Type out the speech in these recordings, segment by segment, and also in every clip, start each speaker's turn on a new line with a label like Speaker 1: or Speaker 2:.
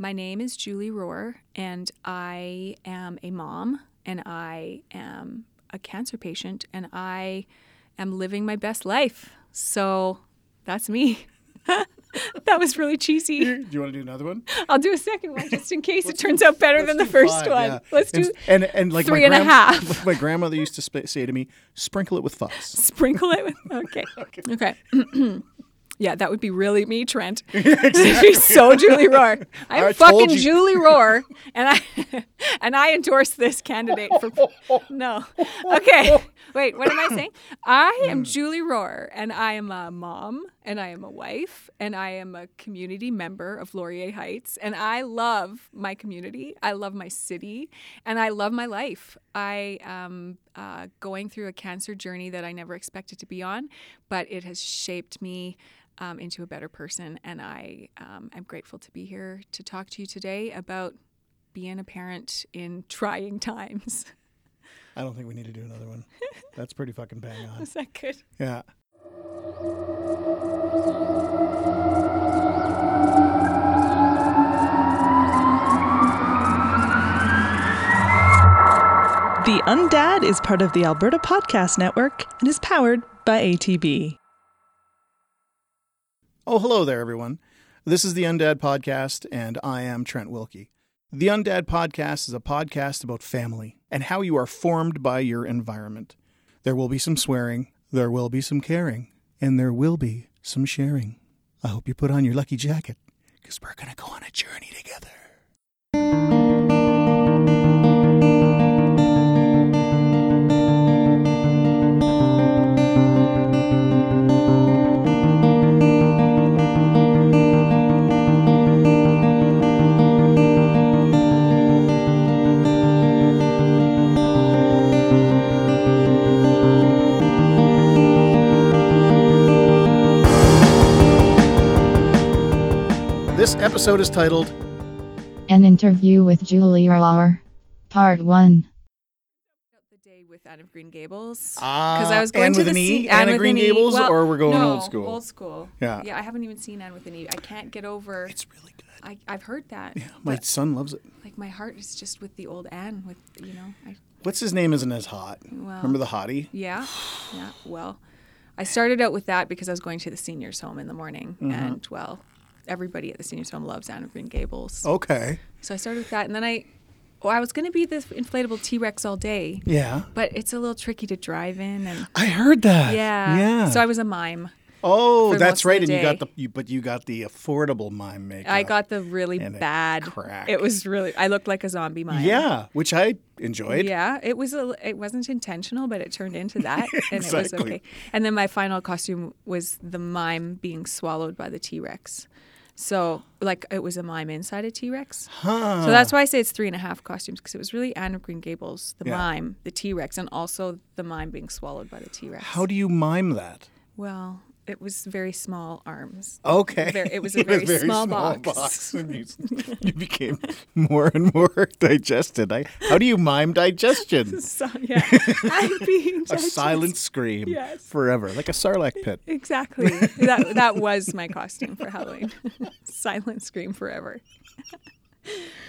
Speaker 1: My name is Julie Rohr, and I am a mom, and I am a cancer patient, and I am living my best life. So that's me. that was really cheesy.
Speaker 2: Do you want to do another one?
Speaker 1: I'll do a second one just in case it turns out better than the first
Speaker 2: Five,
Speaker 1: one.
Speaker 2: yeah.
Speaker 1: Let's do
Speaker 2: and, and and like
Speaker 1: three
Speaker 2: my
Speaker 1: and a half.
Speaker 2: My grandmother used to sp- say to me, "Sprinkle it with fuss."
Speaker 1: sprinkle it with okay okay, yeah that would be really me trent. She's so julie Rohr i'm
Speaker 2: I
Speaker 1: fucking julie Rohr and i and i endorse this candidate for no. Okay wait what am i saying? I am julie Rohr and i am a mom and i am a wife and i am a community member of laurier heights and i love my community i love my city and i love my life i am uh, going through a cancer journey that i never expected to be on but it has shaped me um, into a better person and i um, am grateful to be here to talk to you today about being a parent in trying times
Speaker 2: I don't think we need to do another one. That's pretty fucking bang on.
Speaker 1: is that good
Speaker 2: Yeah.
Speaker 3: The Undad is part of the Alberta Podcast Network and is powered by ATB.
Speaker 2: Oh, hello there, everyone. This is the Undad Podcast, and I am Trent Wilkie. The Undad Podcast is a podcast about family and how you are formed by your environment. There will be some swearing, there will be some caring, and there will be some sharing. I hope you put on your lucky jacket, because we're going to go on a journey together. Episode is titled
Speaker 4: An interview with Julie Rohr. Part 1.
Speaker 1: the day with Anne of Green Gables
Speaker 2: Ah,
Speaker 1: because I was going
Speaker 2: Anne
Speaker 1: to
Speaker 2: with
Speaker 1: the
Speaker 2: an E?
Speaker 1: scene-
Speaker 2: Anne of
Speaker 1: with
Speaker 2: Green
Speaker 1: an E.
Speaker 2: Gables,
Speaker 1: Well,
Speaker 2: or we're going
Speaker 1: no,
Speaker 2: old school?
Speaker 1: Old school.
Speaker 2: Yeah.
Speaker 1: Yeah, I haven't even seen Anne with an E. I can't get over.
Speaker 2: It's really good.
Speaker 1: I, I've heard that.
Speaker 2: My
Speaker 1: but,
Speaker 2: son loves it.
Speaker 1: like my heart is just with the old Anne. With you know, I,
Speaker 2: What's his name isn't as hot.
Speaker 1: Well-
Speaker 2: Remember the hottie?
Speaker 1: yeah, yeah. Well, I started out with that because I was going to the seniors' home in the morning,
Speaker 2: Mm-hmm.
Speaker 1: and well, everybody at the seniors' home loves Anne of Green Gables.
Speaker 2: Okay.
Speaker 1: So I started with that, and then I, well, I was going to be this inflatable T Rex all day,
Speaker 2: Yeah.
Speaker 1: but it's a little tricky to drive in, and
Speaker 2: I heard that.
Speaker 1: yeah,
Speaker 2: Yeah.
Speaker 1: So I was a mime.
Speaker 2: oh, that's right. And you got the you, but you got the affordable mime makeup.
Speaker 1: I got the really bad.
Speaker 2: cracked.
Speaker 1: It was really. I looked like a zombie mime.
Speaker 2: Yeah, which I enjoyed.
Speaker 1: Yeah, it was a, it wasn't intentional, but it turned into that, and it was okay. And then my final costume was the mime being swallowed by the T Rex. So like it was a mime inside a T Rex.
Speaker 2: Huh.
Speaker 1: So that's why I say it's three and a half costumes because it was really Anne of Green Gables, the
Speaker 2: Yeah.
Speaker 1: mime, the T Rex, and also the mime being swallowed by the T Rex.
Speaker 2: How do you mime that?
Speaker 1: Well, it was very small arms.
Speaker 2: Okay.
Speaker 1: Very- it was a very small box.
Speaker 2: and you, you became more and more digested. I, how do you mime digestion?
Speaker 1: So yeah, I'm being
Speaker 2: A silent scream
Speaker 1: Yes.
Speaker 2: forever, like a sarlacc pit.
Speaker 1: Exactly. that that was my costume for Halloween. Silent scream forever.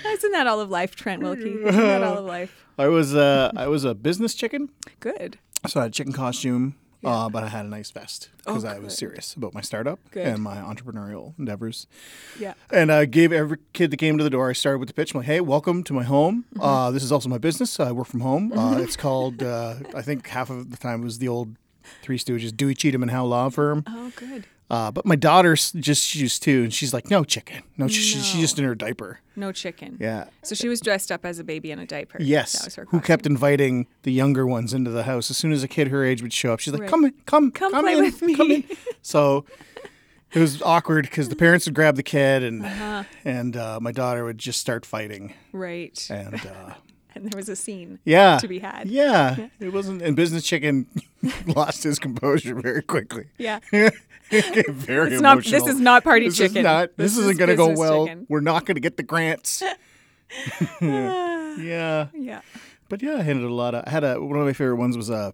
Speaker 1: Isn't that all of life, Trent Wilkie? Isn't that all of life?
Speaker 2: I was uh, I was a business chicken,
Speaker 1: Good.
Speaker 2: so I had a chicken costume, uh, but I had a nice vest because
Speaker 1: Oh,
Speaker 2: I was serious about my startup
Speaker 1: Good.
Speaker 2: and my entrepreneurial endeavors.
Speaker 1: Yeah.
Speaker 2: And I gave every kid that came to the door, I started with the pitch. I'm like, hey, welcome to my home.
Speaker 1: Mm-hmm.
Speaker 2: Uh, this is also my business. I work from home. Uh, it's called, uh, I think half of the time it was the old Three Stooges, Dewey Cheatham and Howe Law Firm.
Speaker 1: Oh, good.
Speaker 2: Uh, but my daughter's just used too, and she's like, no chicken. No, she, she- she's just in her diaper.
Speaker 1: No chicken.
Speaker 2: Yeah.
Speaker 1: So she was dressed up as a baby in a diaper. That
Speaker 2: Yes.
Speaker 1: was her
Speaker 2: Who
Speaker 1: costume.
Speaker 2: kept inviting the younger ones into the house. As soon as a kid her age would show up, she's like,
Speaker 1: Right.
Speaker 2: come in, come,
Speaker 1: Come
Speaker 2: come
Speaker 1: play
Speaker 2: in,
Speaker 1: with me."
Speaker 2: Come in. So it was awkward because the parents would grab the kid and
Speaker 1: Uh-huh.
Speaker 2: and uh, my daughter would just start fighting.
Speaker 1: Right.
Speaker 2: And uh,
Speaker 1: And there was a scene.
Speaker 2: yeah,
Speaker 1: To be had.
Speaker 2: Yeah, it wasn't. And Business Chicken lost his composure very quickly.
Speaker 1: Yeah.
Speaker 2: Very
Speaker 1: It's not-
Speaker 2: emotional.
Speaker 1: this is not party
Speaker 2: this
Speaker 1: chicken.
Speaker 2: Is not, this,
Speaker 1: This
Speaker 2: isn't
Speaker 1: is
Speaker 2: going to go well.
Speaker 1: chicken.
Speaker 2: We're not going to get the grants. yeah,
Speaker 1: Yeah.
Speaker 2: but yeah, I handled a lot of. I had a one of my favorite ones was uh,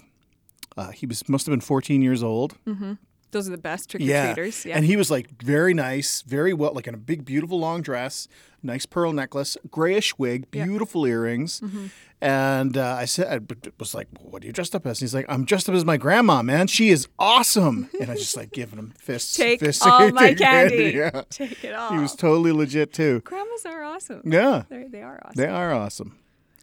Speaker 2: uh he was must have been 14 years old. Mm-hmm.
Speaker 1: Those are the best trick or
Speaker 2: Yeah.
Speaker 1: treaters. Yeah.
Speaker 2: And he was like very nice, very well, like in a big, beautiful long dress, nice pearl necklace, grayish wig, beautiful Yeah. Earrings. Mm-hmm. And uh, I said, I was like, what are you dressed up as? And he's like, I'm dressed up as my grandma, man. She is awesome. And I just like giving him fists.
Speaker 1: Take
Speaker 2: fists
Speaker 1: all my
Speaker 2: Take
Speaker 1: candy.
Speaker 2: Yeah.
Speaker 1: Take it all.
Speaker 2: He was totally legit too.
Speaker 1: Grandmas are awesome.
Speaker 2: Yeah.
Speaker 1: They're, they are awesome.
Speaker 2: They are awesome.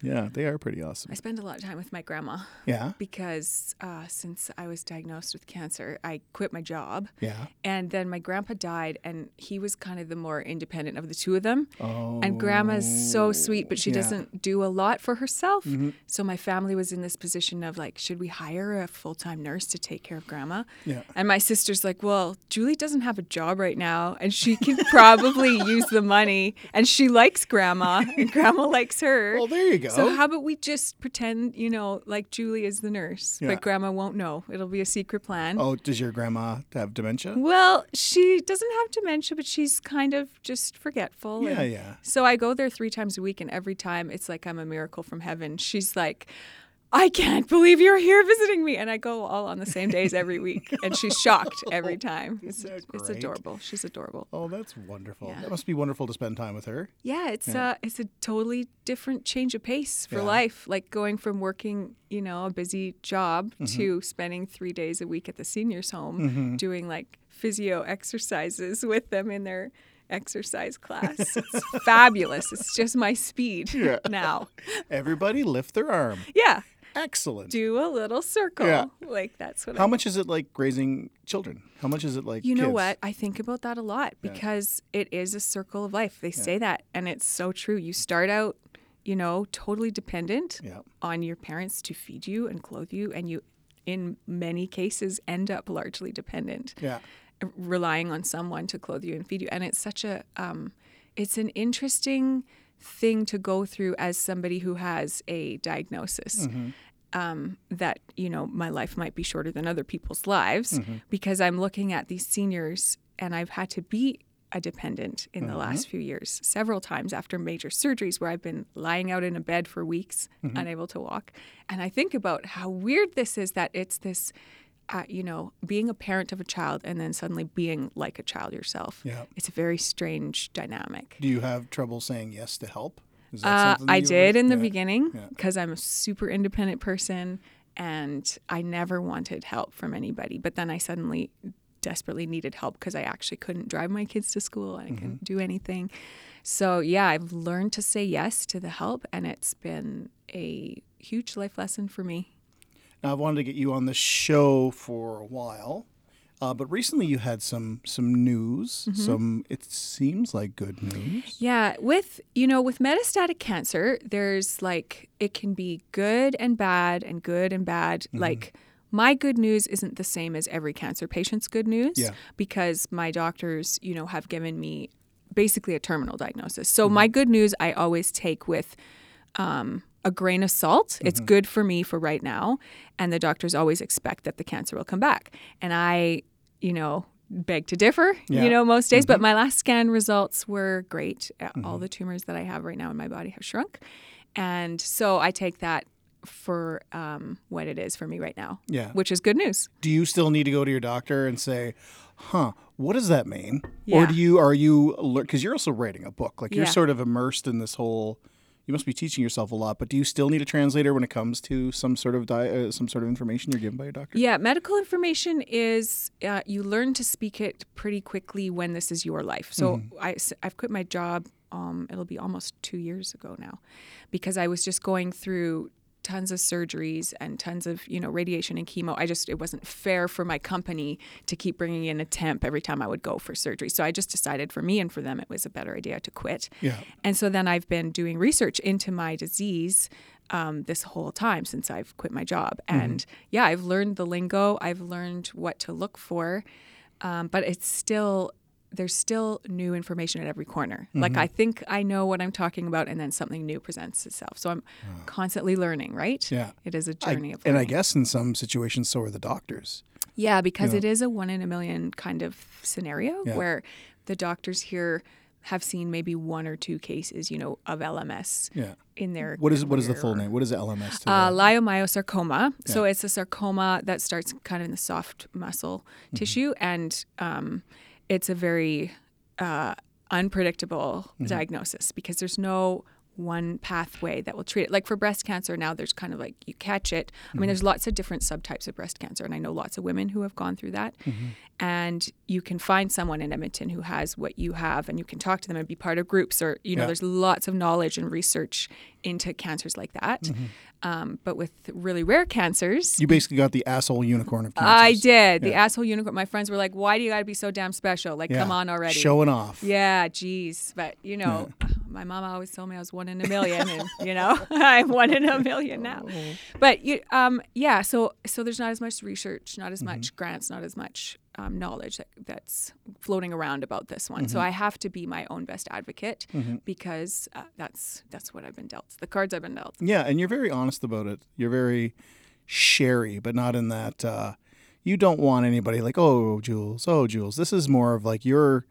Speaker 2: Yeah, they are pretty awesome.
Speaker 1: I spend a lot of time with my grandma
Speaker 2: Yeah.
Speaker 1: because uh, since I was diagnosed with cancer, I quit my job.
Speaker 2: Yeah.
Speaker 1: And then my grandpa died, and he was kind of the more independent of the two of them.
Speaker 2: Oh.
Speaker 1: And grandma's so sweet, but she
Speaker 2: yeah.
Speaker 1: doesn't do a lot for herself.
Speaker 2: Mm-hmm.
Speaker 1: So my family was in this position of like, should we hire a full time nurse to take care of grandma?
Speaker 2: Yeah.
Speaker 1: And my sister's like, well, Julie doesn't have a job right now, and she can probably use the money, and she likes grandma, and grandma likes her.
Speaker 2: Well, there you go.
Speaker 1: So how about we just pretend, you know, like Julie is the nurse,
Speaker 2: Yeah.
Speaker 1: but grandma won't know. It'll be a secret plan.
Speaker 2: oh, does your grandma have dementia?
Speaker 1: Well, she doesn't have dementia, but she's kind of just forgetful.
Speaker 2: Yeah, yeah.
Speaker 1: So I go there three times a week, and every time it's like I'm a miracle from heaven. She's like, I can't believe you're here visiting me. And I go all on the same days every week. And she's shocked every time. It's, it's adorable. She's adorable.
Speaker 2: Oh, that's wonderful.
Speaker 1: Yeah.
Speaker 2: That must be wonderful to spend time with her.
Speaker 1: Yeah, it's uh it's a totally different change of pace for
Speaker 2: Yeah.
Speaker 1: life. Like going from working, you know, a busy job
Speaker 2: Mm-hmm.
Speaker 1: to spending three days a week at the seniors home doing like physio exercises with them in their exercise class. It's fabulous. It's just my speed
Speaker 2: Yeah.
Speaker 1: now.
Speaker 2: Everybody lift their arm.
Speaker 1: Yeah.
Speaker 2: Excellent.
Speaker 1: Do a little circle.
Speaker 2: Yeah.
Speaker 1: Like that's what
Speaker 2: How
Speaker 1: I
Speaker 2: much is it like raising children? How much is it like
Speaker 1: You know
Speaker 2: kids?
Speaker 1: what? I think about that a lot
Speaker 2: Yeah.
Speaker 1: because it is a circle of life. They say that, and it's so true. You start out, you know, totally dependent
Speaker 2: Yeah.
Speaker 1: on your parents to feed you and clothe you, and you, in many cases, end up largely dependent,
Speaker 2: Yeah.
Speaker 1: relying on someone to clothe you and feed you. And it's such a, um, it's an interesting thing to go through as somebody who has a diagnosis mm-hmm. um, that you know my life might be shorter than other people's lives mm-hmm. because I'm looking at these seniors and I've had to be a dependent in the mm-hmm. last few years several times after major surgeries where I've been lying out in a bed for weeks unable to walk. And I think about how weird this is that it's this uh, you know being a parent of a child and then suddenly being like a child yourself
Speaker 2: Yeah.
Speaker 1: it's a very strange dynamic
Speaker 2: Do you have trouble saying yes to help? Is that
Speaker 1: uh, I did in the
Speaker 2: Yeah.
Speaker 1: beginning
Speaker 2: Yeah.
Speaker 1: because I'm a super independent person and I never wanted help from anybody. But then I suddenly desperately needed help because I actually couldn't drive my kids to school and I
Speaker 2: Mm-hmm.
Speaker 1: couldn't do anything. So, yeah, I've learned to say yes to the help and it's been a huge life lesson for me.
Speaker 2: Now, I've wanted to get you on the show for a while, uh, but recently you had some some news.
Speaker 1: Mm-hmm.
Speaker 2: Some it seems like good news.
Speaker 1: Yeah, with you know, with metastatic cancer, there's like it can be good and bad and good and bad.
Speaker 2: Mm-hmm.
Speaker 1: Like my good news isn't the same as every cancer patient's good news
Speaker 2: Yeah.
Speaker 1: because my doctors, you know, have given me basically a terminal diagnosis. So
Speaker 2: Mm-hmm.
Speaker 1: my good news I always take with um, a grain of salt. It's
Speaker 2: Mm-hmm.
Speaker 1: good for me for right now, and the doctors always expect that the cancer will come back. And I, you know, beg to differ.
Speaker 2: Yeah.
Speaker 1: You know, most days. But my last scan results were great. Uh, All the tumors that I have right now in my body have shrunk, and so I take that for um, what it is for me right now.
Speaker 2: Yeah.
Speaker 1: which is good news.
Speaker 2: Do you still need to go to your doctor and say, "Huh, what does that mean?"
Speaker 1: Yeah.
Speaker 2: Or do you are you because you're also writing a book, like you're
Speaker 1: Yeah.
Speaker 2: sort of immersed in this whole. You must be teaching yourself a lot, but do you still need a translator when it comes to some sort of di- uh, some sort of information you're given by your doctor?
Speaker 1: Yeah, medical information is uh, you learn to speak it pretty quickly when this is your life. So I, have quit my job. Um, it'll be almost two years ago now, because I was just going through tons of surgeries and tons of you know radiation and chemo. I just it wasn't fair for my company to keep bringing in a temp every time I would go for surgery. So I just decided for me and for them it was a better idea to quit.
Speaker 2: Yeah.
Speaker 1: And so then I've been doing research into my disease um, this whole time since I've quit my job. And yeah, I've learned the lingo, I've learned what to look for, um, but it's still, there's still new information at every corner. Like I think I know what I'm talking about, and then something new presents itself. So I'm constantly learning, right?
Speaker 2: Yeah.
Speaker 1: it is a journey of
Speaker 2: and I guess in some situations, so are the doctors.
Speaker 1: Yeah, because it is a one in a million kind of scenario
Speaker 2: Yeah.
Speaker 1: where the doctors here have seen maybe one or two cases, you know, of LMS
Speaker 2: Yeah.
Speaker 1: in their
Speaker 2: What is what is the full name? What is LMS?
Speaker 1: Uh, leiomyosarcoma. So it's a sarcoma that starts kind of in the soft muscle
Speaker 2: Mm-hmm.
Speaker 1: tissue, and um, it's a very uh, unpredictable
Speaker 2: Mm-hmm.
Speaker 1: diagnosis because there's no one pathway that will treat it. Like for breast cancer, now there's kind of like you catch it. I
Speaker 2: Mm-hmm.
Speaker 1: mean, there's lots of different subtypes of breast cancer, and I know lots of women who have gone through that.
Speaker 2: Mm-hmm.
Speaker 1: And you can find someone in Edmonton who has what you have, and you can talk to them and be part of groups, or you know,
Speaker 2: Yeah.
Speaker 1: there's lots of knowledge and research into cancers like that. Um, but with really rare cancers,
Speaker 2: Mm-hmm. you basically got the asshole unicorn of cancers.
Speaker 1: I did. The asshole unicorn. My friends were like, "Why do you got to be so damn special? Like,
Speaker 2: Yeah.
Speaker 1: come on already."
Speaker 2: Showing off.
Speaker 1: Yeah, geez. But you know, my mom always told me I was one in a million, and you know, I'm one in a million now. But you, um, yeah. So, so there's not as much research, not as
Speaker 2: Mm-hmm.
Speaker 1: much grants, not as much um, knowledge that, that's floating around about this one.
Speaker 2: Mm-hmm.
Speaker 1: So I have to be my own best advocate because uh, that's that's what I've been dealt. The cards I've been dealt.
Speaker 2: Yeah, and you're very honest about it. You're very sherry, but not in that uh, you don't want anybody like, oh, Jules, oh, Jules. This is more of like you're.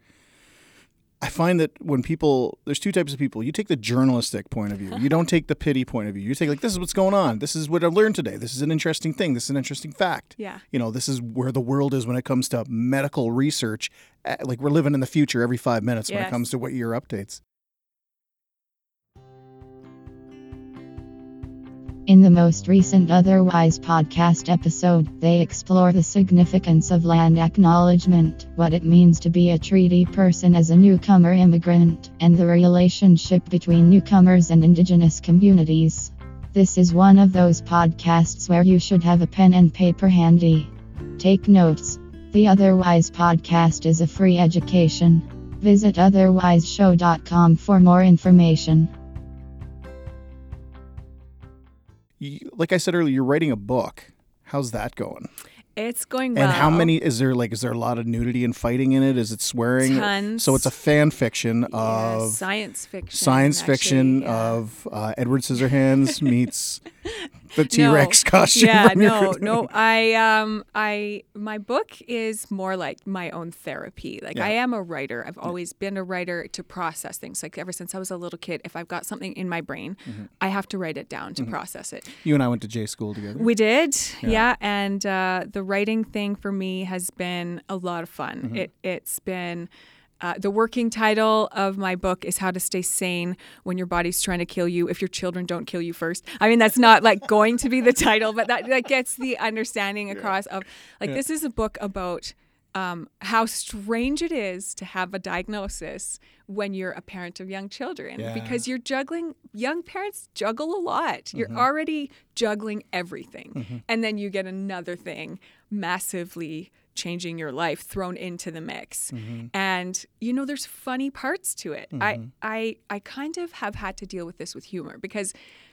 Speaker 2: I find that when people, there's two types of people. You take the journalistic point of view. You don't take the pity point of view. You take like, this is what's going on. This is what I learned today. This is an interesting thing. This is an interesting fact.
Speaker 1: Yeah.
Speaker 2: You know, this is where the world is when it comes to medical research. Uh, Like we're living in the future every five minutes when it comes to what your updates.
Speaker 4: In the most recent Otherwise podcast episode, they explore the significance of land acknowledgement, what it means to be a treaty person as a newcomer immigrant, and the relationship between newcomers and indigenous communities. This is one of those podcasts where you should have a pen and paper handy. Take notes. The Otherwise podcast is a free education. Visit otherwiseshow.com for more information.
Speaker 2: You, like I said earlier, you're writing a book. How's that going?
Speaker 1: It's going well.
Speaker 2: And how many is there? Like, is there a lot of nudity and fighting in it? Is it swearing?
Speaker 1: Tons.
Speaker 2: So it's a fan fiction
Speaker 1: Yeah,
Speaker 2: of
Speaker 1: science fiction.
Speaker 2: science
Speaker 1: actually,
Speaker 2: fiction
Speaker 1: yeah.
Speaker 2: of uh, Edward Scissorhands meets the T Rex costume.
Speaker 1: Yeah, no, no. I um I my book is more like my own therapy. Like
Speaker 2: Yeah.
Speaker 1: I am a writer. I've always been a writer to process things. Like ever since I was a little kid, if I've got something in my brain,
Speaker 2: Mm-hmm.
Speaker 1: I have to write it down to process it.
Speaker 2: You and I went to J school together.
Speaker 1: We did,
Speaker 2: Yeah.
Speaker 1: yeah. And uh, the writing thing for me has been a lot of fun.
Speaker 2: Mm-hmm.
Speaker 1: It it's been. Uh, the working title of my book is How to Stay Sane When Your Body's Trying to Kill You If Your Children Don't Kill You First. I mean, that's not like going to be the title, but that, that gets the understanding across of like, this is a book about um, how strange it is to have a diagnosis when you're a parent of young children
Speaker 2: Yeah.
Speaker 1: because you're juggling, young parents juggle a lot. You're already juggling everything. And then you get another thing massively changing your life thrown into the mix. Mm-hmm. And you know there's funny parts to it. I mm-hmm. I I kind of have had to deal with this with humor because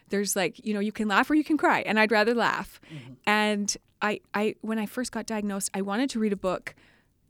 Speaker 1: there's like, you know, you can laugh or you can cry and I'd rather laugh. Mm-hmm. And I I when I first got diagnosed, I wanted to read a book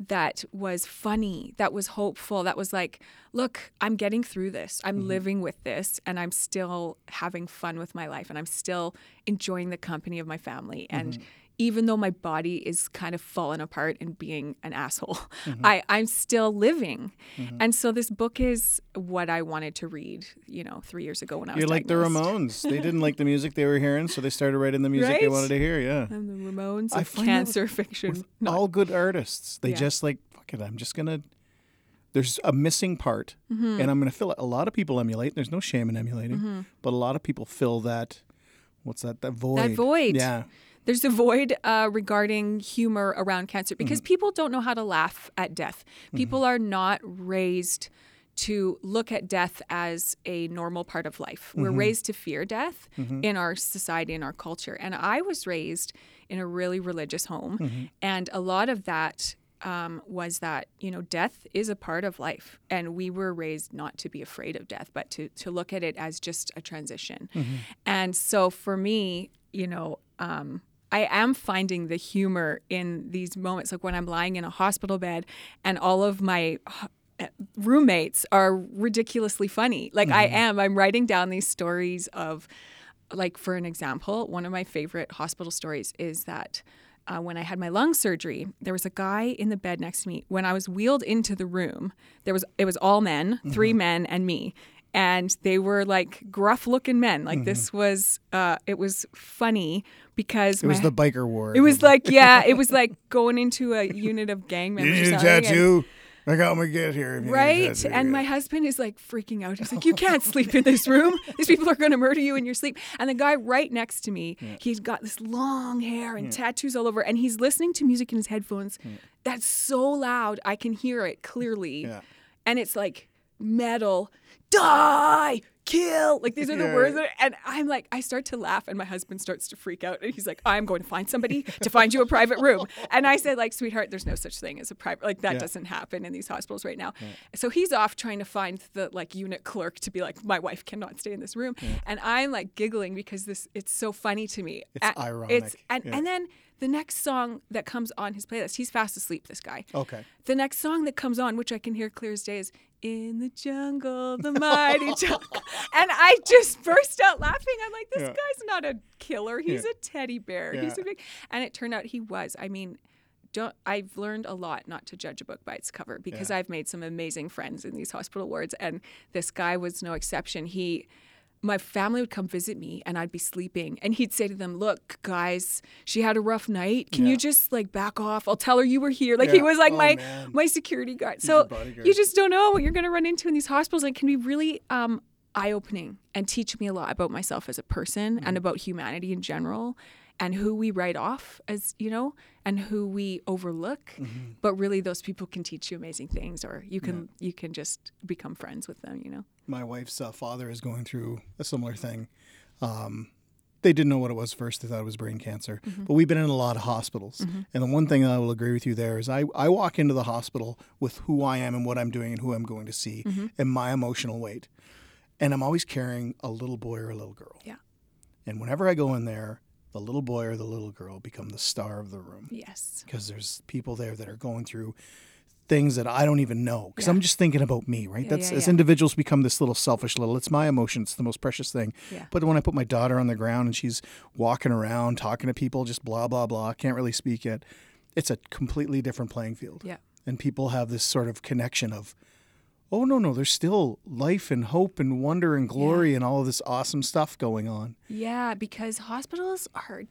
Speaker 1: that was funny, that was hopeful, that was like, look, I'm getting through this. I'm living with this and I'm still having fun with my life and I'm still enjoying the company of my family. And even though my body is kind of falling apart and being an asshole, mm-hmm. I, I'm still living. Mm-hmm. And so this book is what I wanted to read, you know, three years ago when I was
Speaker 2: You're like the. Ramones. They didn't like the music they were hearing, so they started writing the music they wanted to hear. Yeah.
Speaker 1: I'm the Ramones
Speaker 2: I
Speaker 1: of cancer fiction. Not-
Speaker 2: all good artists, they
Speaker 1: Yeah.
Speaker 2: just like fuck it. I'm just gonna. There's a missing part,
Speaker 1: Mm-hmm.
Speaker 2: and I'm gonna fill it. A lot of people emulate. There's no shame in emulating, mm-hmm. but a lot of people fill that. What's that? That void.
Speaker 1: That void.
Speaker 2: Yeah.
Speaker 1: There's a void uh, regarding humor around cancer because
Speaker 2: Mm-hmm.
Speaker 1: people don't know how to laugh at death. People are not raised to look at death as a normal part of life.
Speaker 2: Mm-hmm.
Speaker 1: We're raised to fear death in our society, in our culture. And I was raised in a really religious home.
Speaker 2: Mm-hmm.
Speaker 1: And a lot of that um, was that, you know, death is a part of life. And we were raised not to be afraid of death, but to, to look at it as just a transition. And so for me, you know, um, I am finding the humor in these moments, like when I'm lying in a hospital bed and all of my roommates are ridiculously funny. Like I am, I'm writing down these stories of, like, for an example, one of my favorite hospital stories is that uh, when I had my lung surgery, there was a guy in the bed next to me. When I was wheeled into the room, there was it was all men,
Speaker 2: Mm-hmm.
Speaker 1: three men and me, and they were like gruff looking men. Like this was uh, it was funny because.
Speaker 2: It was
Speaker 1: my-
Speaker 2: the biker war.
Speaker 1: it was like yeah, it was like going into a unit of gang members. or
Speaker 2: need a tattoo. I got my get here. if you need a
Speaker 1: Right.
Speaker 2: tattoo,
Speaker 1: And
Speaker 2: yeah.
Speaker 1: my husband is like freaking out. He's like, You can't sleep in this room. These people are going to murder you in your sleep. And the guy right next to me, he's got this long hair and tattoos all over, and he's listening to music in his headphones that's so loud. I can hear it clearly.
Speaker 2: Yeah.
Speaker 1: And it's like metal, die, kill. Like these are the
Speaker 2: Yeah.
Speaker 1: words. That, and I'm like, I start to laugh, and my husband starts to freak out. And he's like, I'm going to find somebody to find you a private room. And I said, like, sweetheart, there's no such thing as a private, like, that
Speaker 2: Yeah.
Speaker 1: doesn't happen in these hospitals right now. So he's off trying to find the like unit clerk to be like, my wife cannot stay in this room. And I'm like giggling because this, it's so funny to me.
Speaker 2: It's
Speaker 1: A-
Speaker 2: ironic.
Speaker 1: and,
Speaker 2: Yeah.
Speaker 1: and then the next song that comes on his playlist, he's fast asleep, this guy.
Speaker 2: Okay.
Speaker 1: The next song that comes on, which I can hear clear as day, is "In the Jungle, the Mighty Jungle," and I just burst out laughing. I'm like, "This
Speaker 2: Yeah.
Speaker 1: guy's not a killer. He's
Speaker 2: Yeah.
Speaker 1: a teddy bear. He's a big." And it turned out he was. I mean, don't I've learned a lot not to judge a book by its cover because
Speaker 2: Yeah.
Speaker 1: I've made some amazing friends in these hospital wards, and this guy was no exception. He my family would come visit me and I'd be sleeping and he'd say to them, "Look, guys, she had a rough night. Can
Speaker 2: Yeah.
Speaker 1: you just like back off? I'll tell her you were here." Like he was like
Speaker 2: Oh,
Speaker 1: my
Speaker 2: man.
Speaker 1: my security guard.
Speaker 2: your
Speaker 1: So you just don't know what you're going to run into in these hospitals. and It can be really um, eye-opening and teach me a lot about myself as a person
Speaker 2: Mm-hmm.
Speaker 1: and about humanity in general and who we write off as you know and who we overlook
Speaker 2: Mm-hmm.
Speaker 1: but really those people can teach you amazing things or you can you can just become friends with them you know
Speaker 2: my wife's uh, father is going through a similar thing. Um, they didn't know what it was first. They thought it was brain cancer. But we've been in a lot of hospitals. And the one thing I will agree with you there is I, I walk into the hospital with who I am and what I'm doing and who I'm going to see and my emotional weight. And I'm always carrying a little boy or a little girl.
Speaker 1: Yeah.
Speaker 2: And whenever I go in there, the little boy or the little girl become the star of the room
Speaker 1: yes
Speaker 2: because there's people there that are going through things that I don't even know because
Speaker 1: Yeah.
Speaker 2: I'm just thinking about me, right?
Speaker 1: Yeah,
Speaker 2: That's
Speaker 1: yeah,
Speaker 2: as
Speaker 1: yeah.
Speaker 2: individuals become this little selfish little. It's my emotion. It's the most precious thing.
Speaker 1: Yeah.
Speaker 2: But when I put my daughter on the ground and she's walking around talking to people, just blah blah blah, can't really speak yet. It's a completely different playing field.
Speaker 1: yeah
Speaker 2: And people have this sort of connection of, oh no no, there's still life and hope and wonder and glory and all of this awesome stuff going on.
Speaker 1: Yeah, because hospitals are.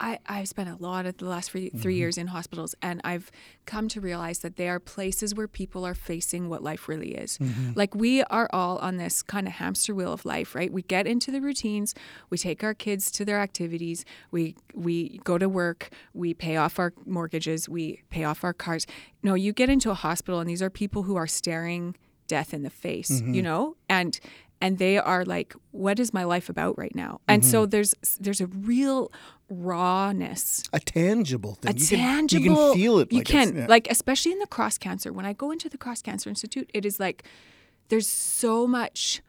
Speaker 1: I, I've spent a lot of the last three, three
Speaker 2: Mm-hmm.
Speaker 1: years in hospitals, and I've come to realize that they are places where people are facing what life really is.
Speaker 2: Mm-hmm.
Speaker 1: Like, we are all on this kind of hamster wheel of life, right? We get into the routines, we take our kids to their activities, we, we go to work, we pay off our mortgages, we pay off our cars. No, you get into a hospital, and these are people who are staring death in the face,
Speaker 2: Mm-hmm.
Speaker 1: you know? And and they are like what is my life about right now and so
Speaker 2: Mm-hmm.
Speaker 1: there's there's a real rawness
Speaker 2: A tangible thing.
Speaker 1: a
Speaker 2: you can,
Speaker 1: tangible
Speaker 2: You can feel it.
Speaker 1: you
Speaker 2: like
Speaker 1: can
Speaker 2: yeah.
Speaker 1: like especially in the cross cancer when i go into the cross cancer institute it is like there's so much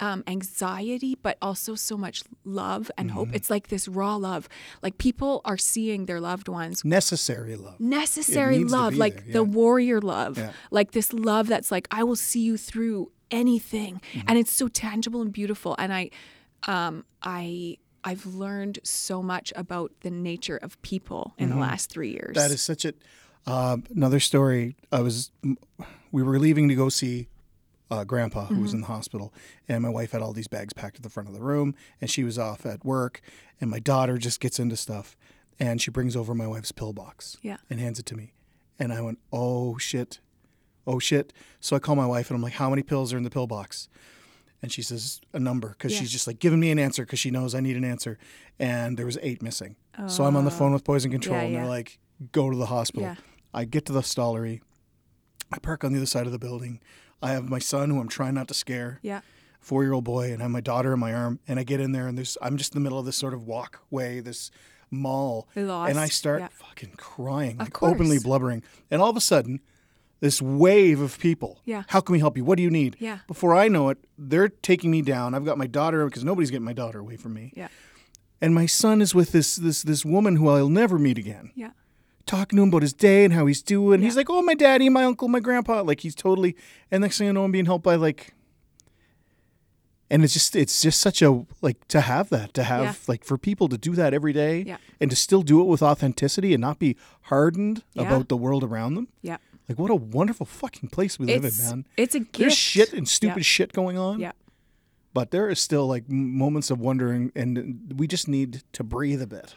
Speaker 1: um, anxiety but also so much love and
Speaker 2: Mm-hmm.
Speaker 1: hope it's like this raw love like people are seeing their loved ones
Speaker 2: necessary love.
Speaker 1: necessary love like
Speaker 2: there,
Speaker 1: the warrior love
Speaker 2: Yeah.
Speaker 1: like this love that's like i will see you through anything
Speaker 2: Mm-hmm.
Speaker 1: and it's so tangible and beautiful and i um i i've learned so much about the nature of people in the last three years
Speaker 2: Mm-hmm. That is such a um another story. I was we were leaving to go see uh, Grandpa who
Speaker 1: Mm-hmm.
Speaker 2: was in the hospital, and my wife had all these bags packed at the front of the room, and she was off at work, and my daughter just gets into stuff, and she brings over my wife's pill box,
Speaker 1: Yeah.
Speaker 2: and hands it to me, and I went, oh shit, oh shit. So I call my wife and I'm like, how many pills are in the pill box? And she says a number because
Speaker 1: Yeah.
Speaker 2: she's just like giving me an answer because she knows I need an answer. And there was eight missing. so I'm on the oh. phone with poison control
Speaker 1: Oh. Yeah,
Speaker 2: and they're
Speaker 1: yeah.
Speaker 2: like, go to the hospital.
Speaker 1: Yeah.
Speaker 2: I get to the Stollery. I park on the other side of the building. I have my son who I'm trying not to scare,
Speaker 1: yeah
Speaker 2: four year old boy, and I have my daughter in my arm. And I get in there and there's I'm just in the middle of this sort of walkway, this mall.
Speaker 1: Lost,
Speaker 2: And I start
Speaker 1: yeah.
Speaker 2: fucking crying,
Speaker 1: Of
Speaker 2: like openly blubbering. And all of a sudden, this wave of people.
Speaker 1: Yeah.
Speaker 2: How can we help you? What do you need?
Speaker 1: Yeah.
Speaker 2: Before I know it, they're taking me down. I've got my daughter because nobody's getting my daughter away from me.
Speaker 1: yeah
Speaker 2: And my son is with this this this woman who I'll never meet again.
Speaker 1: yeah
Speaker 2: Talking to him about his day and how he's doing. He's like, "Oh, my daddy, my uncle, my grandpa." Like he's totally. And next thing I know, I'm being helped by like and it's just it's just such a like to have that to have
Speaker 1: Yeah.
Speaker 2: like for people to do that every day
Speaker 1: Yeah.
Speaker 2: and to still do it with authenticity and not be hardened
Speaker 1: Yeah.
Speaker 2: about the world around them
Speaker 1: Yeah.
Speaker 2: Like what a wonderful fucking place we live in man
Speaker 1: it's a gift.
Speaker 2: there's shit and stupid
Speaker 1: Yeah.
Speaker 2: shit going on
Speaker 1: Yeah.
Speaker 2: but there is still like moments of wondering and we just need to breathe a bit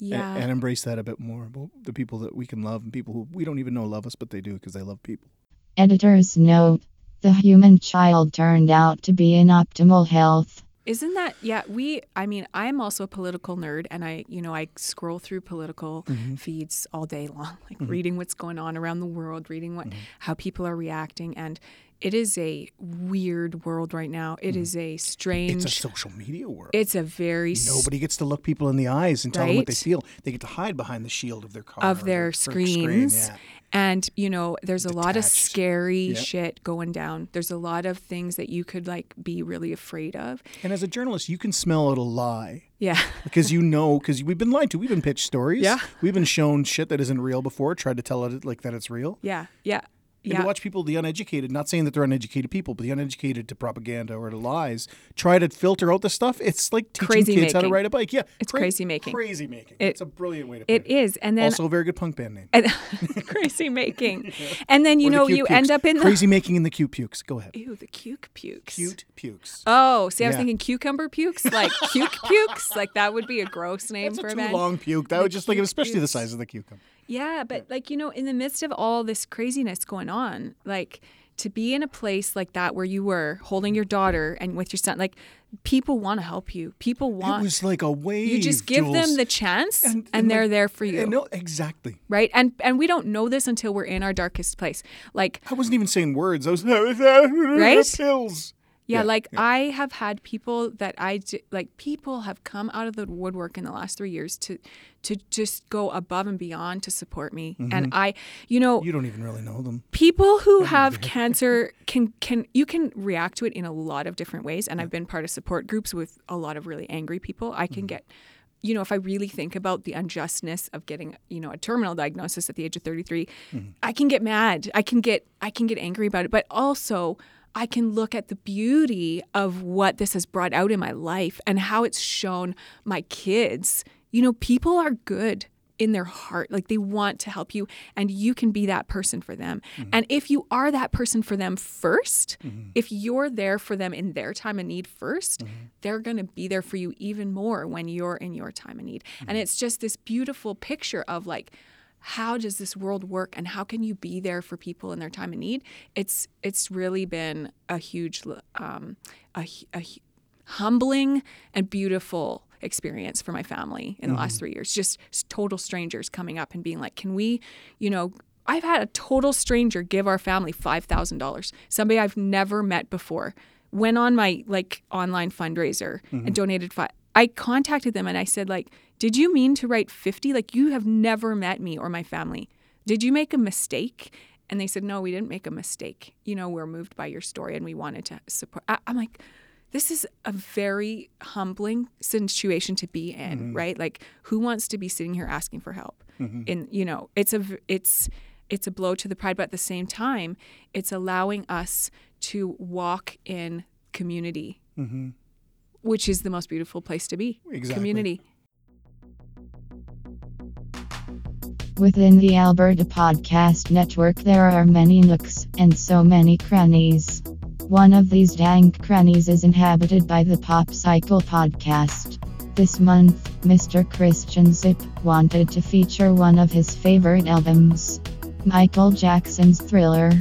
Speaker 1: Yeah.
Speaker 2: and, embrace that a bit more the people that we can love and people who we don't even know love us but they do because they love people
Speaker 4: Editor's note The human child turned out to be in optimal health.
Speaker 1: Isn't that yeah, we I mean, I'm also a political nerd and I, you know, I scroll through political
Speaker 2: Mm-hmm.
Speaker 1: feeds all day long, like reading what's going on around the world, reading what
Speaker 2: Mm-hmm.
Speaker 1: how people are reacting and it is a weird world right now. It is a strange
Speaker 2: Mm-hmm. it's a social media world
Speaker 1: it's a very
Speaker 2: Nobody gets to look people in the eyes and tell them what they feel. They get to hide behind the shield of their car
Speaker 1: of their
Speaker 2: fr-
Speaker 1: screens.
Speaker 2: yeah.
Speaker 1: And you know, there's a lot of scary
Speaker 2: Yep.
Speaker 1: shit going down. There's a lot of things that you could like be really afraid of.
Speaker 2: And as a journalist, you can smell out a lie
Speaker 1: Yeah.
Speaker 2: because you know because we've been lied to. We've been pitched stories.
Speaker 1: Yeah.
Speaker 2: We've been shown shit that isn't real before. Tried to tell it like that it's real.
Speaker 1: Yeah. Yeah.
Speaker 2: And
Speaker 1: Yeah.
Speaker 2: to watch people, the uneducated, not saying that they're uneducated people, but the uneducated to propaganda or to lies, try to filter out the stuff. It's like teaching
Speaker 1: Crazy
Speaker 2: kids how to ride a bike. Yeah,
Speaker 1: It's crazy making.
Speaker 2: Crazy making.
Speaker 1: It-
Speaker 2: it's a brilliant way to put
Speaker 1: It
Speaker 2: it.
Speaker 1: is. And then
Speaker 2: also a very good punk band name.
Speaker 1: and crazy making. And then you
Speaker 2: Or
Speaker 1: know
Speaker 2: cute
Speaker 1: you
Speaker 2: pukes.
Speaker 1: end up in the
Speaker 2: crazy making in the cute pukes. Go ahead.
Speaker 1: Ew, the cuke pukes.
Speaker 2: Cute pukes.
Speaker 1: Oh, see, I was
Speaker 2: Yeah.
Speaker 1: thinking cucumber pukes, like cuke pukes, like that would be a gross name
Speaker 2: That's
Speaker 1: for
Speaker 2: a
Speaker 1: a
Speaker 2: too
Speaker 1: band.
Speaker 2: long puke. That
Speaker 1: The
Speaker 2: would just like
Speaker 1: cute
Speaker 2: especially the size of the cucumber.
Speaker 1: Yeah, but like you know, in the midst of all this craziness going on, like to be in a place like that where you were holding your daughter and with your son, like people want to help you. People want.
Speaker 2: It was like a wave.
Speaker 1: you just give them the chance, and,
Speaker 2: And- and,
Speaker 1: they're
Speaker 2: like-
Speaker 1: there for you.
Speaker 2: No, exactly.
Speaker 1: right and and we don't know this until we're in our darkest place like
Speaker 2: I wasn't even saying words. I was right. Pills.
Speaker 1: Yeah,
Speaker 2: Yeah,
Speaker 1: like i have had people that i d- like people have come out of the woodwork in the last three years to to just go above and beyond to support me. And mm-hmm. i you know
Speaker 2: You don't even really know them.
Speaker 1: people who have cancer can can you can react to it in a lot of different ways. And i've been part of support groups with a lot of really angry people. I can mm-hmm. get you know if i really think about the unjustness of getting you know a terminal diagnosis at the age of 33 mm-hmm. i can get mad. I can get i can get angry about it. But also I can look at the beauty of what this has brought out in my life and how it's shown my kids. You know, people are good in their heart. Like they want to help you, and you can be that person for them. Mm-hmm. And if you are that person for them 1st mm-hmm. if you're there for them in their time of need 1st mm-hmm. they're going to be there for you even more when you're in your time of need. And it's just this beautiful picture of like, how does this world work and how can you be there for people in their time of need? It's it's really been a huge um, a, a humbling and beautiful experience for my family in the last three years. Just total strangers coming up and being like can we you know i've had a total stranger give our family $5000 somebody i've never met before went on my like online fundraiser and donated five I contacted them and I said like, "Did you mean to write 50? Like you have never met me or my family. Did you make a mistake?" And they said, "No, we didn't make a mistake. You know, we're moved by your story and we wanted to support." I, I'm like, this is a very humbling situation to be in, mm-hmm. right? Like, who wants to be sitting here asking for help? Mm-hmm. And you know, it's a it's it's a blow to the pride, but at the same time, it's allowing us to walk in community mm-hmm. Which is the most beautiful place to be.
Speaker 2: Exactly.
Speaker 1: Community.
Speaker 4: Within the Alberta Podcast Network, there are many nooks and so many crannies. One of these dank crannies is inhabited by the Pop Cycle Podcast. This month, Mr. Christian Zip wanted to feature one of his favorite albums Michael Jackson's Thriller.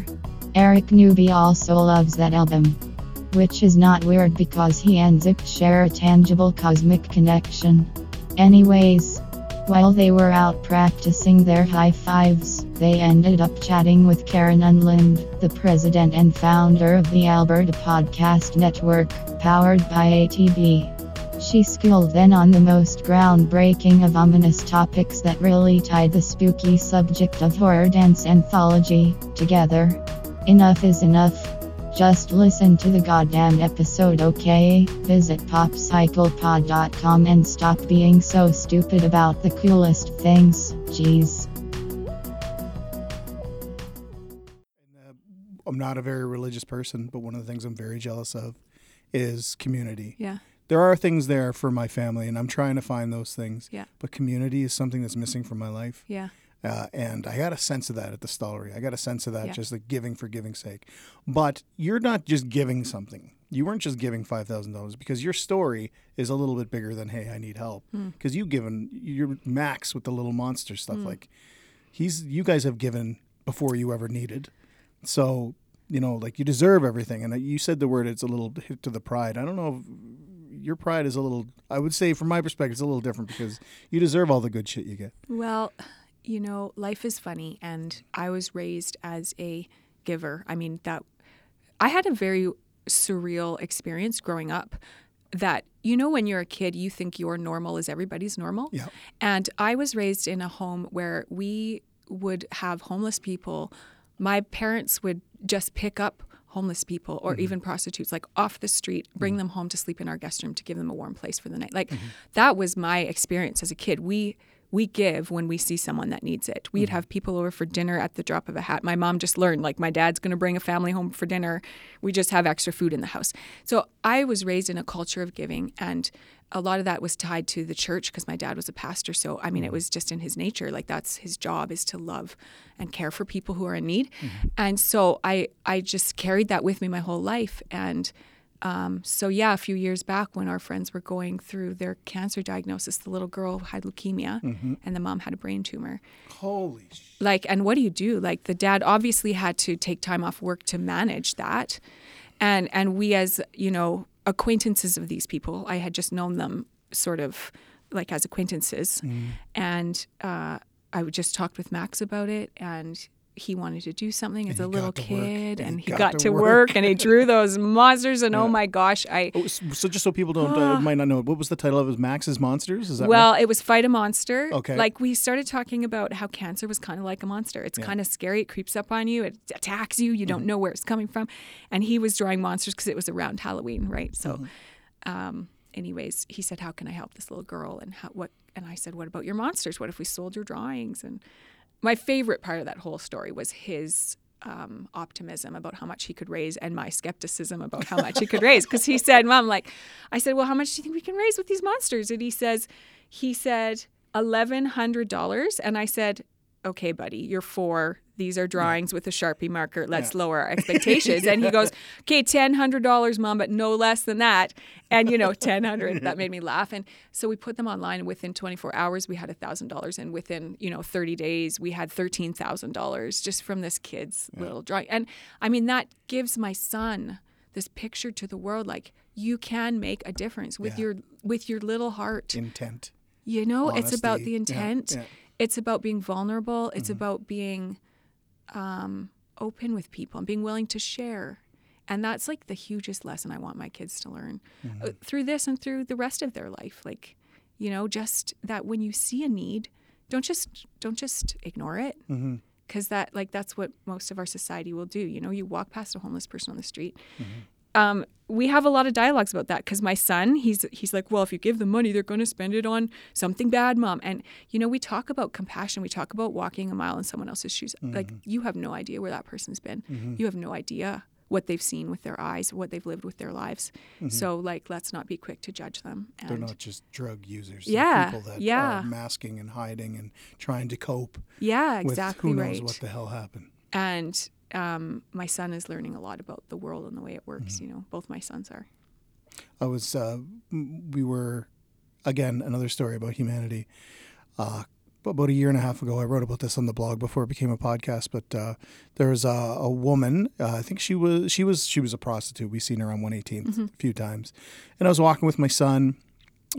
Speaker 4: Eric Newby also loves that album. Which is not weird because he and Zip share a tangible cosmic connection. Anyways, while they were out practicing their high fives, they ended up chatting with Karen Unland, the president and founder of the Alberta Podcast Network, powered by ATB. She skilled then on the most groundbreaking of ominous topics that really tied the spooky subject of horror dance anthology together. Enough is enough. Just listen to the goddamn episode, okay? Visit popcyclepod.com and stop being so stupid about the coolest things. Jeez.
Speaker 2: Uh, I'm not a very religious person, but one of the things I'm very jealous of is community.
Speaker 1: Yeah.
Speaker 2: There are things there for my family, and I'm trying to find those things.
Speaker 1: Yeah.
Speaker 2: But community is something that's missing from my life.
Speaker 1: Yeah.
Speaker 2: Uh, and I got a sense of that at the stollery. I got a sense of that
Speaker 1: Yeah.
Speaker 2: just like giving for giving's sake. But you're not just giving something. You weren't just giving five thousand dollars because your story is a little bit bigger than hey, I need help.
Speaker 1: Hmm.
Speaker 2: Because you've given you're Max with the little monster stuff. Like he's you guys have given before you ever needed. So you know, like you deserve everything. And you said the word it's a little hit to the pride. I don't know if your pride is a little. I would say from my perspective, it's a little different because you deserve all the good shit you get.
Speaker 1: Well, you know, life is funny, and I was raised as a giver. I mean, that I had a very surreal experience growing up. That you know, when you're a kid, you think your normal is everybody's normal.
Speaker 2: Yeah.
Speaker 1: And I was raised in a home where we would have homeless people. My parents would just pick up homeless people or mm-hmm. even prostitutes like off the street, bring mm. them home to sleep in our guest room to give them a warm place for the night. Like mm-hmm. that was my experience as a kid. We we give when we see someone that needs it. We'd mm-hmm. have people over for dinner at the drop of a hat. My mom just learned like my dad's going to bring a family home for dinner. We just have extra food in the house. So I was raised in a culture of giving and a lot of that was tied to the church because my dad was a pastor. So I mean it mm-hmm. was just in his nature. Like that's his job is to love and care for people who are in need. Mm-hmm. And so I I just carried that with me my whole life and um, so yeah, a few years back when our friends were going through their cancer diagnosis, the little girl had leukemia and the mom had a brain tumor.
Speaker 2: Holy sh!
Speaker 1: Like, and what do you do? Like, the dad obviously had to take time off work to manage that, and and we as you know acquaintances of these people, I had just known them sort of like as acquaintances, and uh, I would just talked with Max about it and. He wanted to do something as a little
Speaker 2: got to work,
Speaker 1: kid,
Speaker 2: and he got
Speaker 1: got,
Speaker 2: to work.
Speaker 1: work, and he drew those monsters. And oh my gosh, I
Speaker 2: Oh, so just so people don't uh, might not know, what was the title of it? Max's Monsters? Is that
Speaker 1: Well,
Speaker 2: right?
Speaker 1: it was Fight a Monster.
Speaker 2: Okay.
Speaker 1: Like we started talking about how cancer was kind of like a monster. It's kind of scary. It creeps up on you. It attacks you. You
Speaker 2: Mm-hmm.
Speaker 1: don't know where it's coming from. And he was drawing monsters because it was around Halloween, right? So,
Speaker 2: Mm-hmm.
Speaker 1: um, anyways, he said, "How can I help this little girl?" And how what? And I said, "What about your monsters? What if we sold your drawings?" And my favorite part of that whole story was his um, optimism about how much he could raise and my skepticism about how much he could raise. Because he said, Mom, like, I said, Well, how much do you think we can raise with these monsters? And he says, He said, $1,100. And I said, Okay, buddy, you're four. These are drawings with a Sharpie marker. Let's lower our expectations. and he goes, Okay, $1,000, Mom, but no less than that. And, you know, 1,000 that made me laugh. And so we put them online. And within 24 hours, we had $1,000. And within, you know, 30 days, we had $13,000 just from this kid's little drawing. And I mean, that gives my son this picture to the world like you can make a difference with
Speaker 2: Yeah.
Speaker 1: your with your little heart
Speaker 2: Intent.
Speaker 1: you know it's about
Speaker 2: Honesty.
Speaker 1: the
Speaker 2: Yeah,
Speaker 1: intent
Speaker 2: yeah.
Speaker 1: It's about being vulnerable. It's about being um, open with people and being willing to share. And that's like the hugest lesson i want my kids to learn uh, through this and through the rest of their life. Like you know just that when you see a need don't just don't just ignore it. Because that like that's what most of our society will do. You know you walk past a homeless person on the street um, we have a lot of dialogues about that because my son he's he's like well if you give them money they're going to spend it on something bad mom. And you know we talk about compassion we talk about walking a mile in someone else's shoes. Like mm-hmm. you have no idea where that person's been. Mm-hmm. You have no idea what they've seen with their eyes what they've lived with their lives. Mm-hmm. So like let's not be quick to judge them and
Speaker 2: They're not just drug users. They're
Speaker 1: Yeah,
Speaker 2: people that
Speaker 1: yeah.
Speaker 2: are masking and hiding and trying to cope
Speaker 1: yeah exactly
Speaker 2: who knows
Speaker 1: right.
Speaker 2: what the hell happened.
Speaker 1: and um, my son is learning a lot about the world and the way it works
Speaker 2: Mm-hmm.
Speaker 1: you know both my sons are
Speaker 2: I was, uh, we were, again, another story about humanity. Uh, about a year and a half ago, I wrote about this on the blog before it became a podcast. But uh, there was a, a woman. Uh, I think she was she was she was a prostitute. We've seen her on 118th a few times, and I was walking with my son.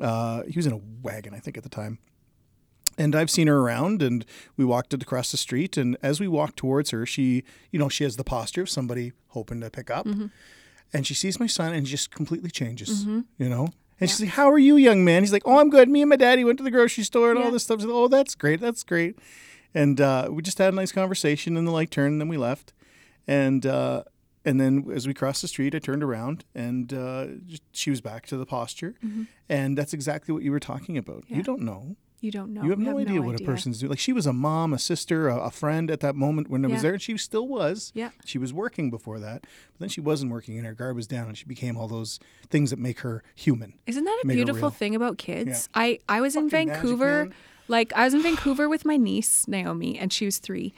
Speaker 2: Uh, he was in a wagon, I think, at the time. And I've seen her around, and we walked across the street. And as we walked towards her, she, you know, she has the posture of somebody hoping to pick up. And she sees my son and just completely changes, you know? And she's like, How are you, young man? He's like, Oh, I'm good. Me and my daddy went to the grocery store and all this stuff. Like, oh, that's great. That's great. And uh, we just had a nice conversation, and the light turned, and then we left. And, uh, and then as we crossed the street, I turned around and uh, she was back to the posture. And that's exactly what you were talking about. You don't know.
Speaker 1: You don't know.
Speaker 2: You have no idea what a person's doing. Like she was a mom, a sister, a, a friend at that moment when I was there, and she still was.
Speaker 1: Yeah.
Speaker 2: She was working before that, but then she wasn't working, and her guard was down, and she became all those things that make her human.
Speaker 1: Isn't that a beautiful thing about kids? I I was in
Speaker 2: Fucking magic,
Speaker 1: Vancouver.
Speaker 2: man.
Speaker 1: like I was in Vancouver with my niece Naomi, and she was three,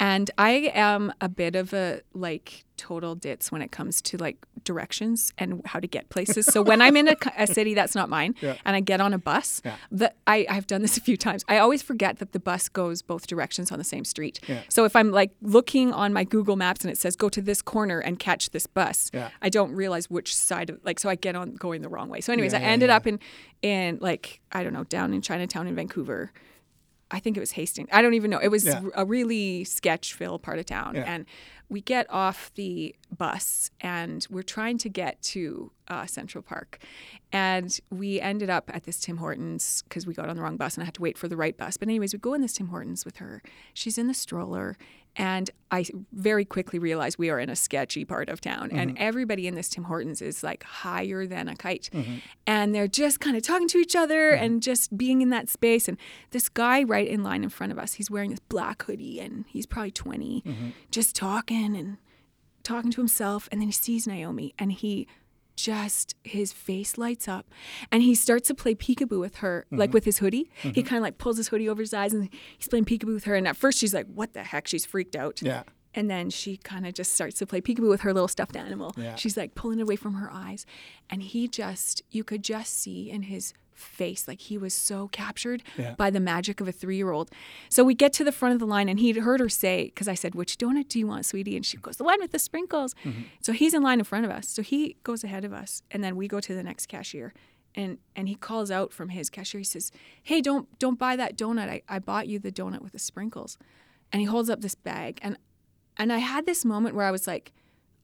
Speaker 1: and I am a bit of a like total ditz when it comes to like directions and how to get places. So when I'm in a city that's not mine,
Speaker 2: Yeah.
Speaker 1: and I get on a bus,
Speaker 2: Yeah.
Speaker 1: the, I I've done this a few times. I always forget that the bus goes both directions on the same street.
Speaker 2: Yeah.
Speaker 1: So if I'm like looking on my Google Maps and it says go to this corner and catch this bus. I don't realize which side of like so I get on going the wrong way. So anyways, I ended up in in like I don't know down in Chinatown in Vancouver. I think it was Hastings. I don't even know. It was
Speaker 2: Yeah.
Speaker 1: a really sketch-filled part of town,
Speaker 2: Yeah.
Speaker 1: and we get off the bus and we're trying to get to uh, Central Park, and we ended up at this Tim Hortons because we got on the wrong bus and I had to wait for the right bus. But anyways, we go in this Tim Hortons with her. She's in the stroller, and I very quickly realized we are in a sketchy part of town, and mm-hmm. everybody in this Tim Hortons is like higher than a kite, mm-hmm. and they're just kind of talking to each other mm-hmm. and just being in that space. And this guy right in line in front of us, he's wearing this black hoodie, and he's probably 20, just talking and talking to himself. And then he sees Naomi and he just his face lights up and he starts to play peekaboo with her like mm-hmm. with his hoodie. He mm-hmm. kind of like pulls his hoodie over his eyes and he's playing peekaboo with her and at first she's like what the heck? She's freaked out.
Speaker 2: Yeah.
Speaker 1: and then she kind of just starts to play peekaboo with her little stuffed animal.
Speaker 2: Yeah.
Speaker 1: she's like pulling it away from her eyes and he just you could just see in his face. Like he was so captured
Speaker 2: Yeah.
Speaker 1: by the magic of a three-year-old. So we get to the front of the line and he'd heard her say because i said which donut do you want sweetie? And she goes the one with the sprinkles. Mm-hmm. So he's in line in front of us. So he goes ahead of us and then we go to the next cashier and and he calls out from his cashier. He says hey don't don't buy that donut. I, I bought you the donut with the sprinkles. And he holds up this bag and and i had this moment where i was like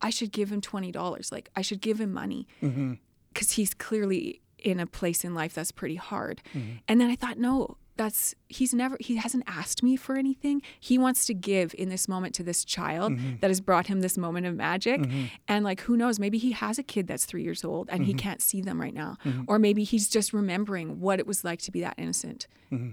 Speaker 1: i should give him $20 like i should give him money. Mm-hmm. Because he's clearly in a place in life that's pretty hard. Mm-hmm. And then I thought, no, that's he's never he hasn't asked me for anything. He wants to give in this moment to this child mm-hmm. that has brought him this moment of magic. Mm-hmm. And like who knows, maybe he has a kid that's 3 years old and he mm-hmm. can't see them right now. Or maybe he's just remembering what it was like to be that innocent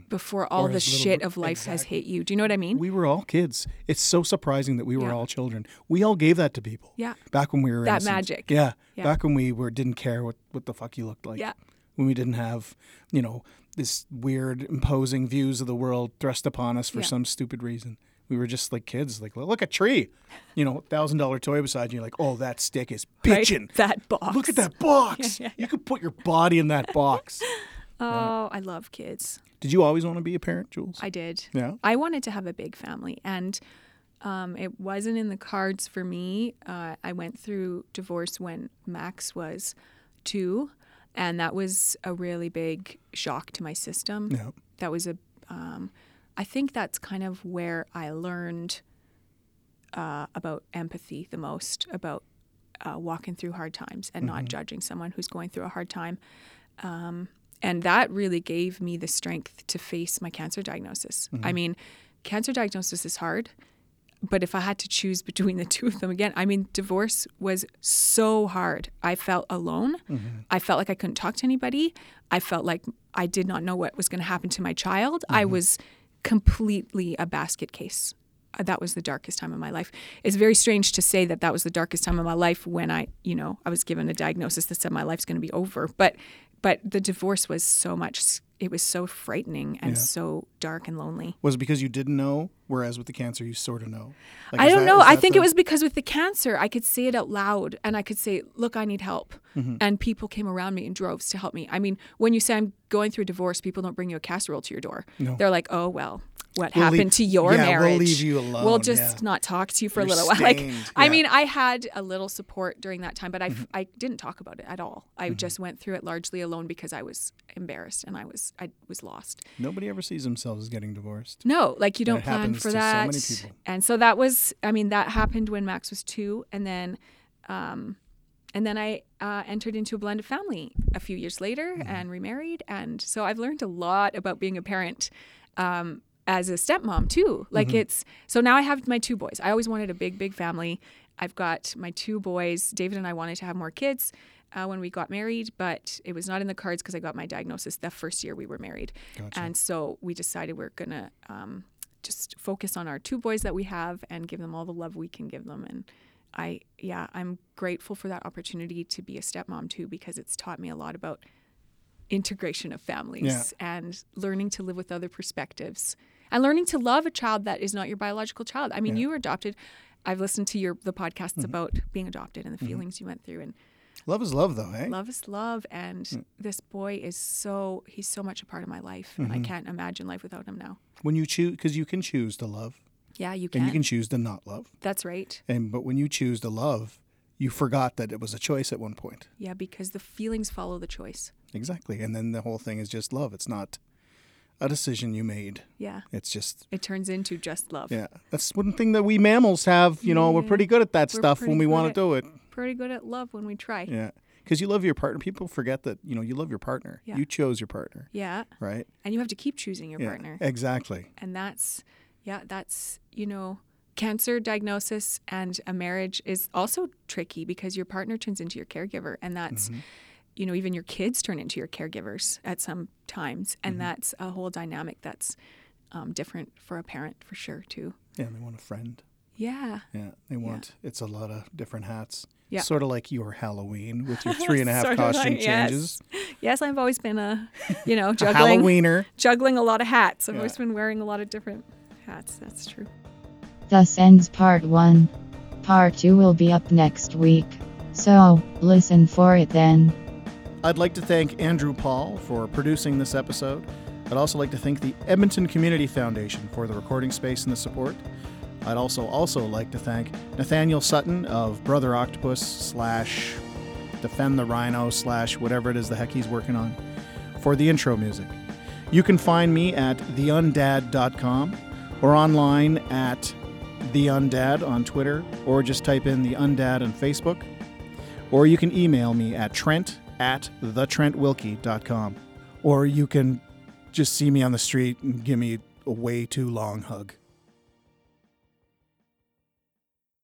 Speaker 1: before all
Speaker 2: Or
Speaker 1: the
Speaker 2: his little
Speaker 1: shit of life has hit you. Do you know what I mean?
Speaker 2: We were all kids. It's so surprising that we were
Speaker 1: Yeah.
Speaker 2: all children. We all gave that to people.
Speaker 1: Yeah.
Speaker 2: Back when we were
Speaker 1: That
Speaker 2: innocent.
Speaker 1: magic.
Speaker 2: Yeah.
Speaker 1: Yeah.
Speaker 2: Back when we were didn't care what what the fuck you looked like.
Speaker 1: Yeah.
Speaker 2: When we didn't have, you know, this weird imposing views of the world thrust upon us for
Speaker 1: Yeah.
Speaker 2: some stupid reason. We were just like kids, like look a tree, you know, thousand dollar toy beside you. You're like, oh, that stick is
Speaker 1: Right? That box.
Speaker 2: Look at that box. You could put your body in that box.
Speaker 1: Oh, I love kids.
Speaker 2: Did you always want to be a parent, Jules?
Speaker 1: I did.
Speaker 2: Yeah.
Speaker 1: I wanted to have a big family, and um, it wasn't in the cards for me. Uh, I went through divorce when Max was two, and that was a really big shock to my system.
Speaker 2: Yeah.
Speaker 1: That was a. Um, I think that's kind of where I learned uh, about empathy the most, about uh, walking through hard times and not judging someone who's going through a hard time. Um, and that really gave me the strength to face my cancer diagnosis. I mean, cancer diagnosis is hard, but if I had to choose between the two of them again, I mean, divorce was so hard. I felt alone. Mm-hmm. I felt like I couldn't talk to anybody. I felt like I did not know what was going to happen to my child. I mm-hmm. was completely a basket case. Uh, That was the darkest time of my life. It's very strange to say that that was the darkest time of my life when I, you know, I was given a diagnosis that said my life's going to be over. But, but the divorce was so much. It was so frightening and so dark and lonely.
Speaker 2: Was it because you didn't know, whereas with the cancer you sort of know? Like,
Speaker 1: I don't
Speaker 2: that-
Speaker 1: know. I think
Speaker 2: the-
Speaker 1: it was because with the cancer, I could say it out loud and I could say, "Look, I need help,"
Speaker 2: Mm-hmm.
Speaker 1: and people came around me in droves to help me. I mean, when you say I'm going through a divorce, people don't bring you a casserole to your door.
Speaker 2: No.
Speaker 1: They're like, "Oh well, what
Speaker 2: We'll
Speaker 1: happened
Speaker 2: leave-
Speaker 1: to your
Speaker 2: yeah, we'll
Speaker 1: marriage?
Speaker 2: leave you alone.
Speaker 1: We'll just
Speaker 2: yeah.
Speaker 1: not talk to you for
Speaker 2: You're
Speaker 1: a little while." Like,
Speaker 2: stained,
Speaker 1: I mean, I had a little support during that time, but I
Speaker 2: Mm-hmm.
Speaker 1: I didn't talk about it at all. I just went through it largely alone because I was embarrassed and I was I was lost.
Speaker 2: Nobody ever sees themselves as getting divorced.
Speaker 1: No, like you don't plan for
Speaker 2: so
Speaker 1: that.
Speaker 2: people.
Speaker 1: And so that was, I mean, that happened when Max was two, and then, um, and then I uh, entered into a blended family a few years later
Speaker 2: Mm-hmm.
Speaker 1: and remarried, and so I've learned a lot about being a parent. Um, as a stepmom too. Like
Speaker 2: Mm-hmm.
Speaker 1: it's so now I have my two boys. I always wanted a big, big family. I've got my two boys. David and I wanted to have more kids. uh, when we got married, but it was not in the cards because I got my diagnosis the first year we were married.
Speaker 2: Gotcha.
Speaker 1: And so we decided we're going to um, just focus on our two boys that we have and give them all the love we can give them. And I, yeah, I'm grateful for that opportunity to be a stepmom too because it's taught me a lot about integration of families and learning to live with other perspectives and learning to love a child that is not your biological child. I mean, you were adopted. I've listened to your the podcasts
Speaker 2: Mm-hmm.
Speaker 1: about being adopted and the feelings you went through and
Speaker 2: Love is love, though, eh?
Speaker 1: love is love and
Speaker 2: Mm.
Speaker 1: this boy is so he's so much a part of my life and I
Speaker 2: Mm-hmm.
Speaker 1: can't imagine life without him now.
Speaker 2: When you choose, because you can choose to love,
Speaker 1: Yeah, you can.
Speaker 2: and you can choose to not love.
Speaker 1: That's right.
Speaker 2: And but when you choose to love, you forgot that it was a choice at one point.
Speaker 1: Yeah, because the feelings follow the choice.
Speaker 2: Exactly. And then the whole thing is just love. It's not a decision you made.
Speaker 1: Yeah.
Speaker 2: It's just
Speaker 1: It turns into just love.
Speaker 2: yeah. That's one thing that we mammals have. You know, we're pretty good at that
Speaker 1: We're
Speaker 2: stuff when we want to do it.
Speaker 1: Pretty good at love when we try. Yeah.
Speaker 2: Yeah. Because you love your partner. People forget that you know you love your partner.
Speaker 1: Yeah.
Speaker 2: You chose your partner,
Speaker 1: Yeah.
Speaker 2: right?
Speaker 1: And you have to keep choosing your
Speaker 2: yeah.
Speaker 1: partner.
Speaker 2: Exactly.
Speaker 1: and that's yeah that's you know cancer diagnosis and a marriage is also tricky because your partner turns into your caregiver and that's
Speaker 2: Mm-hmm.
Speaker 1: You know even your kids turn into your caregivers at some times and
Speaker 2: Mm-hmm.
Speaker 1: that's a whole dynamic that's um, different for a parent for sure too
Speaker 2: Yeah. They want a friend.
Speaker 1: yeah
Speaker 2: Yeah. They want. It's a lot of different hats.
Speaker 1: Yeah.
Speaker 2: Sort of like your Halloween with your three and a half costume
Speaker 1: like-
Speaker 2: changes.
Speaker 1: yes i've always been a you know juggling
Speaker 2: Halloweener.
Speaker 1: juggling a lot of hats i've
Speaker 2: Yeah.
Speaker 1: always been wearing a lot of different hats that's true
Speaker 4: Thus ends part one. Part two will be up next week. So, listen for it then.
Speaker 2: I'd like to thank Andrew Paul for producing this episode. I'd also like to thank the Edmonton Community Foundation for the recording space and the support. I'd also also like to thank Nathaniel Sutton of Brother Octopus slash Defend the Rhino slash whatever it is the heck he's working on for the intro music. You can find me at theundad.com or online at theundad on Twitter, or just type in The Undad on Facebook. Or you can email me at trent at thetrentwilkie.com. Or you can just see me on the street and give me a way too long hug.